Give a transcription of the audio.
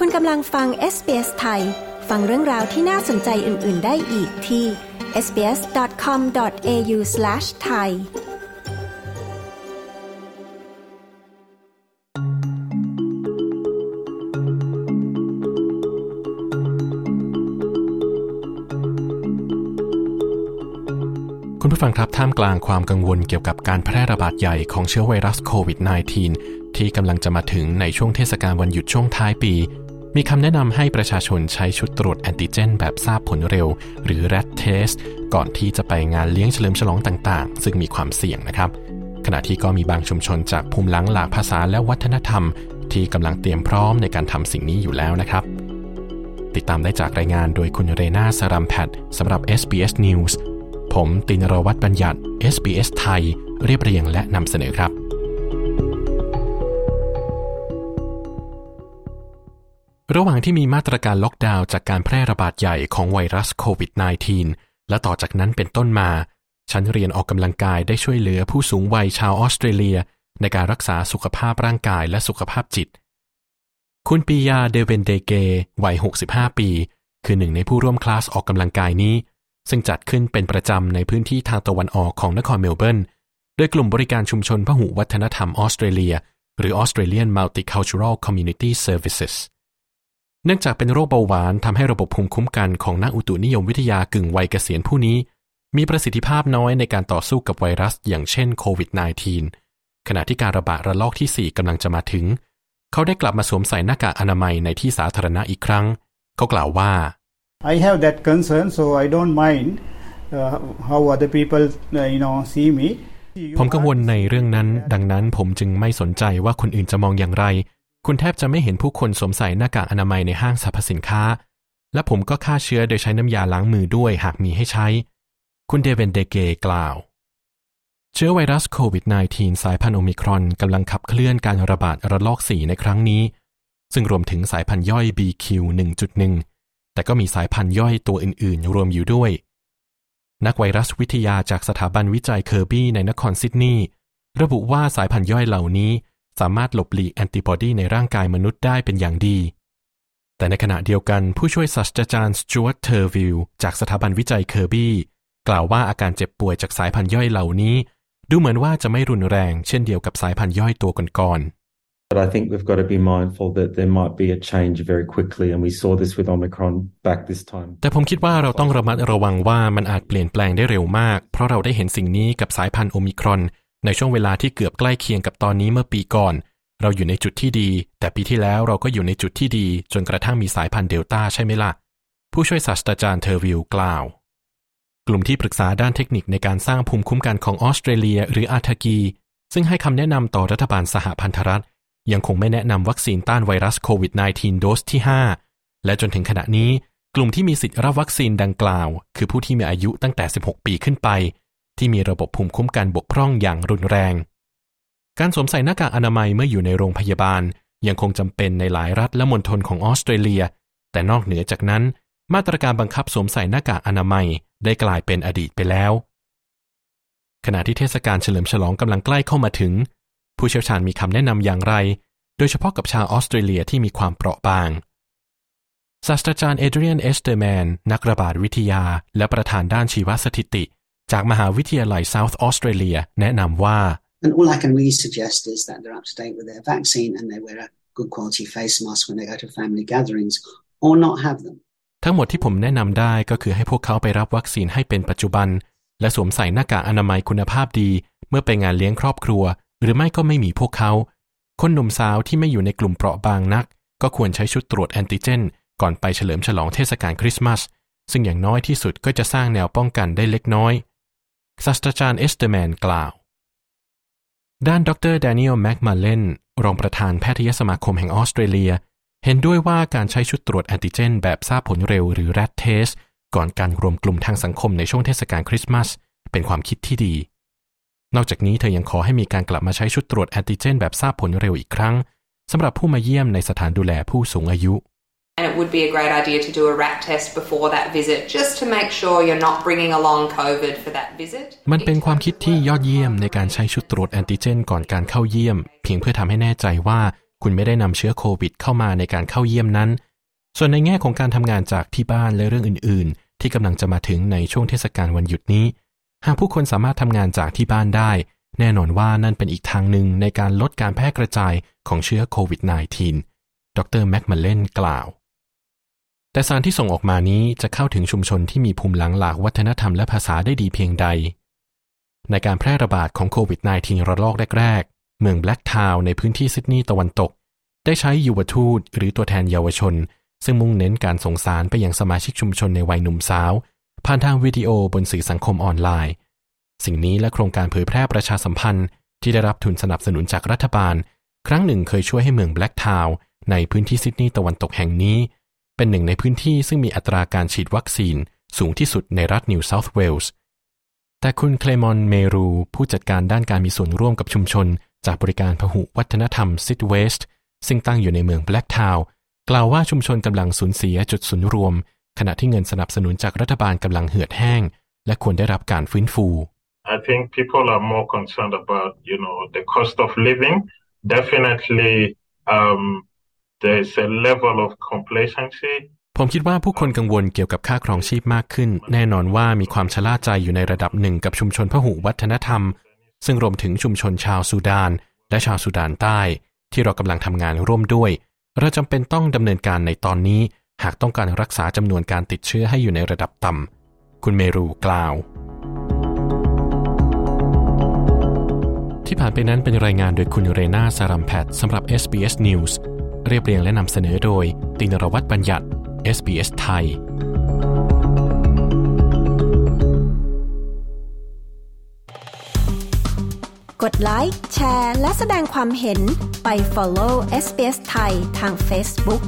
คุณกำลังฟัง SBS ไทย ฟังเรื่องราวที่น่าสนใจอื่น ๆ ได้อีกที่ sbs.com.au/thai คุณผู้ฟังครับท่ามกลางความกังวลเกี่ยวกับการแพร่ระบาดใหญ่ของเชื้อไวรัสโควิด -19 ที่กำลังจะมาถึงในช่วงเทศกาลวันหยุดช่วงท้ายปี มีคำแนะนำให้ประชาชนใช้ชุดตรวจแอนติเจน แบบทราบผลเร็ว หรือ RAT Test ก่อนที่จะไปงานเลี้ยงเฉลิมฉลองต่างๆ ซึ่งมีความเสี่ยงนะครับ ขณะที่ก็มีบางชุมชนจากภูมิหลังหลากภาษาและวัฒนธรรม ที่กำลังเตรียมพร้อมในการทำสิ่งนี้อยู่แล้วนะครับ ติดตามได้จากรายงานโดยคุณเรนาสรัมแพทสำหรับ SBS News ผมตินรวัตรบัญญัติ SBS ไทย เรียบเรียงและนำเสนอครับ ระหว่างที่มีมาตรการล็อกดาวน์จากการแพร่ระบาดใหญ่ของไวรัสโควิด -19 และต่อจากนั้นเป็นต้นมา ฉันเรียนออกกำลังกายได้ช่วยเหลือผู้สูงวัยชาวออสเตรเลีย ในการรักษาสุขภาพร่างกายและสุขภาพจิต คุณปียาเดเวนเดเกวัย 65 ปี คือหนึ่งในผู้ร่วมคลาสออกกำลังกายนี้ ซึ่งจัดขึ้นเป็นประจำในพื้นที่ทางตะวันออกของนครเมลเบิร์นโดยกลุ่มบริการชุมชนพหุวัฒนธรรมออสเตรเลีย หรือ Australian Multicultural Community Services เนื่องจากเป็นโรคเบาหวานทำให้ระบบภูมิคุ้มกันของนักอุตุนิยมวิทยากึ่งวัยเกษียณผู้นี้ มีประสิทธิภาพน้อยในการต่อสู้กับไวรัส อย่างเช่นโควิด -19 ขณะที่การระบาดระลอกที่ 4กำลังจะมาถึง เขาได้กลับมาสวมใส่หน้ากากอนามัยในที่สาธารณะอีกครั้ง เขากล่าวว่า I have that concern, so I don't mind uh, how other people, uh, you know, see me. ผมกังวลในเรื่องนั้น ดังนั้นผมจึงไม่สนใจว่าคนอื่นจะมองอย่างไร คุณแทบจะไม่เห็นผู้คนสวมใส่หน้ากากอนามัยในห้างสรรพสินค้า และผมก็ฆ่าเชื้อโดยใช้น้ำยาล้างมือด้วยหากมีให้ใช้ คุณเดเวนเดเกกล่าว เชื้อไวรัสโควิด -19 สายพันธุ์โอมิครอนกำลังขับเคลื่อนการระบาดระลอก 4 ในครั้งนี้ ซึ่งรวมถึงสายพันธุ์ย่อย BQ1.1 แต่ก็มีสายพันธุ์ย่อยตัวอื่น ๆ รวมอยู่ด้วย นักไวรัสวิทยาจากสถาบันวิจัยเคอร์บี้ในนครซิดนีย์ระบุว่าสายพันธุ์ย่อยเหล่านี้ สามารถหลบหลีกแอนติบอดีในร่างกายมนุษย์ได้เป็นอย่างดี แต่ในขณะเดียวกันผู้ช่วยศาสตราจารย์สจวตเทอร์วิลจากสถาบันวิจัยเคอร์บี้กล่าวว่าอาการเจ็บป่วยจากสายพันธุ์ย่อยเหล่านี้ ดูเหมือนว่าจะไม่รุนแรงเช่นเดียวกับสายพันธุ์ย่อยตัวก่อนๆ But I think we've got to be mindful that there might be a change very quickly, and we saw this with Omicron back this time. แต่ผมคิดว่าเราต้องระมัดระวังว่ามันอาจเปลี่ยนแปลงได้เร็วมาก เพราะเราได้เห็นสิ่งนี้กับสายพันธุ์โอมิครอน ในช่วงเวลาที่เกือบใกล้เคียงกับตอนนี้เมื่อปีก่อน เราอยู่ในจุดที่ดี แต่ปีที่แล้วเราก็อยู่ในจุดที่ดี จนกระทั่งมีสายพันธุ์เดลต้าใช่ไหมล่ะ ผู้ช่วยศาสตราจารย์เทอร์วิลกล่าว กลุ่มที่ปรึกษาด้านเทคนิคในการสร้างภูมิคุ้มกันของออสเตรเลีย หรือ ATAGI ซึ่งให้คำแนะนำต่อรัฐบาลสหพันธรัฐ ยังคงไม่แนะนำวัคซีนต้านไวรัสโควิด -19 โดสที่ 5 และจนถึงขณะนี้ กลุ่มที่มีสิทธิ์รับวัคซีนดังกล่าว คือผู้ที่มีอายุตั้งแต่ 16 ปีขึ้นไป ที่มีระบบภูมิคุ้มกันบกพร่องอย่างรุนแรง การสวมใส่หน้ากากอนามัยเมื่ออยู่ในโรงพยาบาล ยังคงจำเป็นในหลายรัฐและมณฑลของออสเตรเลีย แต่นอกเหนือจากนั้น มาตรการบังคับสวมใส่หน้ากากอนามัยได้กลายเป็นอดีตไปแล้ว ขณะที่เทศกาลเฉลิมฉลองกำลังใกล้เข้ามาถึง ผู้เชี่ยวชาญมีคำแนะนำอย่างไร โดยเฉพาะกับชาวออสเตรเลียที่มีความเปราะบางศาสตราจารย์เอเดรียนเอสเตอร์แมนนักระบาดวิทยา และประธานด้านชีวสถิติ จากมหาวิทยาลัย South Australia แนะนำว่า And all I can really suggest is that they're up to date with their vaccine and they wear a good quality face mask when they go to family gatherings or not have them. ทั้งหมดที่ผมแนะนำได้ก็คือให้พวกเขาไปรับวัคซีนให้เป็นปัจจุบัน และสวมใส่หน้ากากอนามัยคุณภาพดี เมื่อไปงานเลี้ยงครอบครัว หรือไม่ก็ไม่มีพวกเขา คนหนุ่มสาวที่ไม่อยู่ในกลุ่มเปราะบางนัก ก็ควรใช้ชุดตรวจแอนติเจน ก่อนไปเฉลิมฉลองเทศกาลคริสต์มาสซึ่งอย่างน้อยที่สุดก็จะสร้างแนวป้องกันได้เล็กน้อย ศาสตราจารย์เอสเตอร์แมนกล่าว ด้านดรแดเนียลแม็กมาเลนรองประธานแพทยสมาคมแห่งออสเตรเลีย เห็นด้วยว่าการใช้ชุดตรวจแอนติเจน แบบทราบผลเร็วหรือ RAT Test ก่อนการรวมกลุ่มทางสังคมในช่วงเทศกาลคริสต์มาส เป็นความคิดที่ดี นอกจากนี้เธอยังขอให้มีการกลับมาใช้ชุดตรวจแอนติเจน แบบทราบผลเร็วอีกครั้งสำหรับผู้มาเยี่ยมในสถานดูแลผู้สูงอายุ And it would be a great idea to do a rat test before that visit just to make sure you're not bringing along COVID for that visit. มันเป็นความคิดที่ยอดเยี่ยมในการใช้ชุดตรวจแอนติเจนก่อนการเข้าเยี่ยม เพียงเพื่อทำให้แน่ใจว่าคุณไม่ได้นำเชื้อโควิดเข้ามาในการเข้าเยี่ยมนั้น ส่วนในแง่ของการทำงานจากที่บ้านและเรื่องอื่น ๆ ที่กำลังจะมาถึงในช่วงเทศกาลวันหยุดนี้ หากผู้คนสามารถทำงานจากที่บ้านได้ แน่นอนว่านั่นเป็นอีกทางหนึ่งในการลดการแพร่กระจายของเชื้อโควิด -19 ดรแม็กมาเลนกล่าว แต่สารที่ส่งออกมานี้จะเข้าถึงชุมชนที่มีภูมิหลังหลากวัฒนธรรมและภาษาได้ดีเพียงใด ในการแพร่ระบาดของโควิด -19 ระลอกแรกๆ เมืองแบล็กทาวน์ในพื้นที่ซิดนีย์ตะวันตก ได้ใช้ยุวทูตหรือตัวแทนเยาวชน ซึ่งมุ่งเน้นการส่งสารไปยังสมาชิกชุมชนในวัยหนุ่มสาว ผ่านทางวิดีโอบนสื่อสังคมออนไลน์ สิ่งนี้และโครงการเผยแพร่ประชาสัมพันธ์ ที่ได้รับทุนสนับสนุนจากรัฐบาล ครั้งหนึ่งเคยช่วยให้เมืองแบล็กทาวน์ในพื้นที่ซิดนีย์ตะวันตกแห่งนี้ เป็นหนึ่งในพื้นที่ซึ่งมีอัตราการฉีดวัคซีนสูงที่สุดในรัฐนิวเซาท์เวลส์แต่คุณเคลมอนเมรู ผู้จัดการด้านการมีส่วนร่วมกับชุมชน จากบริการพหุวัฒนธรรมซิดเวสต์ซึ่งตั้งอยู่ในเมืองแบล็กทาวน์กล่าวว่าชุมชนกำลังสูญเสียจุดศูนย์รวม ขณะที่เงินสนับสนุนจากรัฐบาลกำลังเหือดแห้ง และควรได้รับการฟื้นฟู I think people are more concerned about, you know, the cost of living. Definitely, um, there's a level of complacency. ผมคิดว่าผู้คนกังวลเกี่ยวกับค่าครองชีพมากขึ้น แน่นอนว่ามีความชะล่าใจอยู่ในระดับหนึ่งกับชุมชนพหุวัฒนธรรม ซึ่งรวมถึงชุมชนชาวซูดาน และชาวซูดานใต้ ที่เรากำลังทำงานร่วมด้วย เราจำเป็นต้องดำเนินการในตอนนี้ หากต้องการรักษาจำนวนการติดเชื้อให้อยู่ในระดับต่ำคุณเมรูกล่าว ที่ผ่านไปนั้นเป็นรายงานโดยคุณเรนาสารัมแพทสำหรับ SBS News เรียบเรียงและนำเสนอโดย ตินรวัตรบัญญัติ SBS ไทย กดไลค์ แชร์ และแสดงความเห็นไป follow SBS ไทยทาง Facebook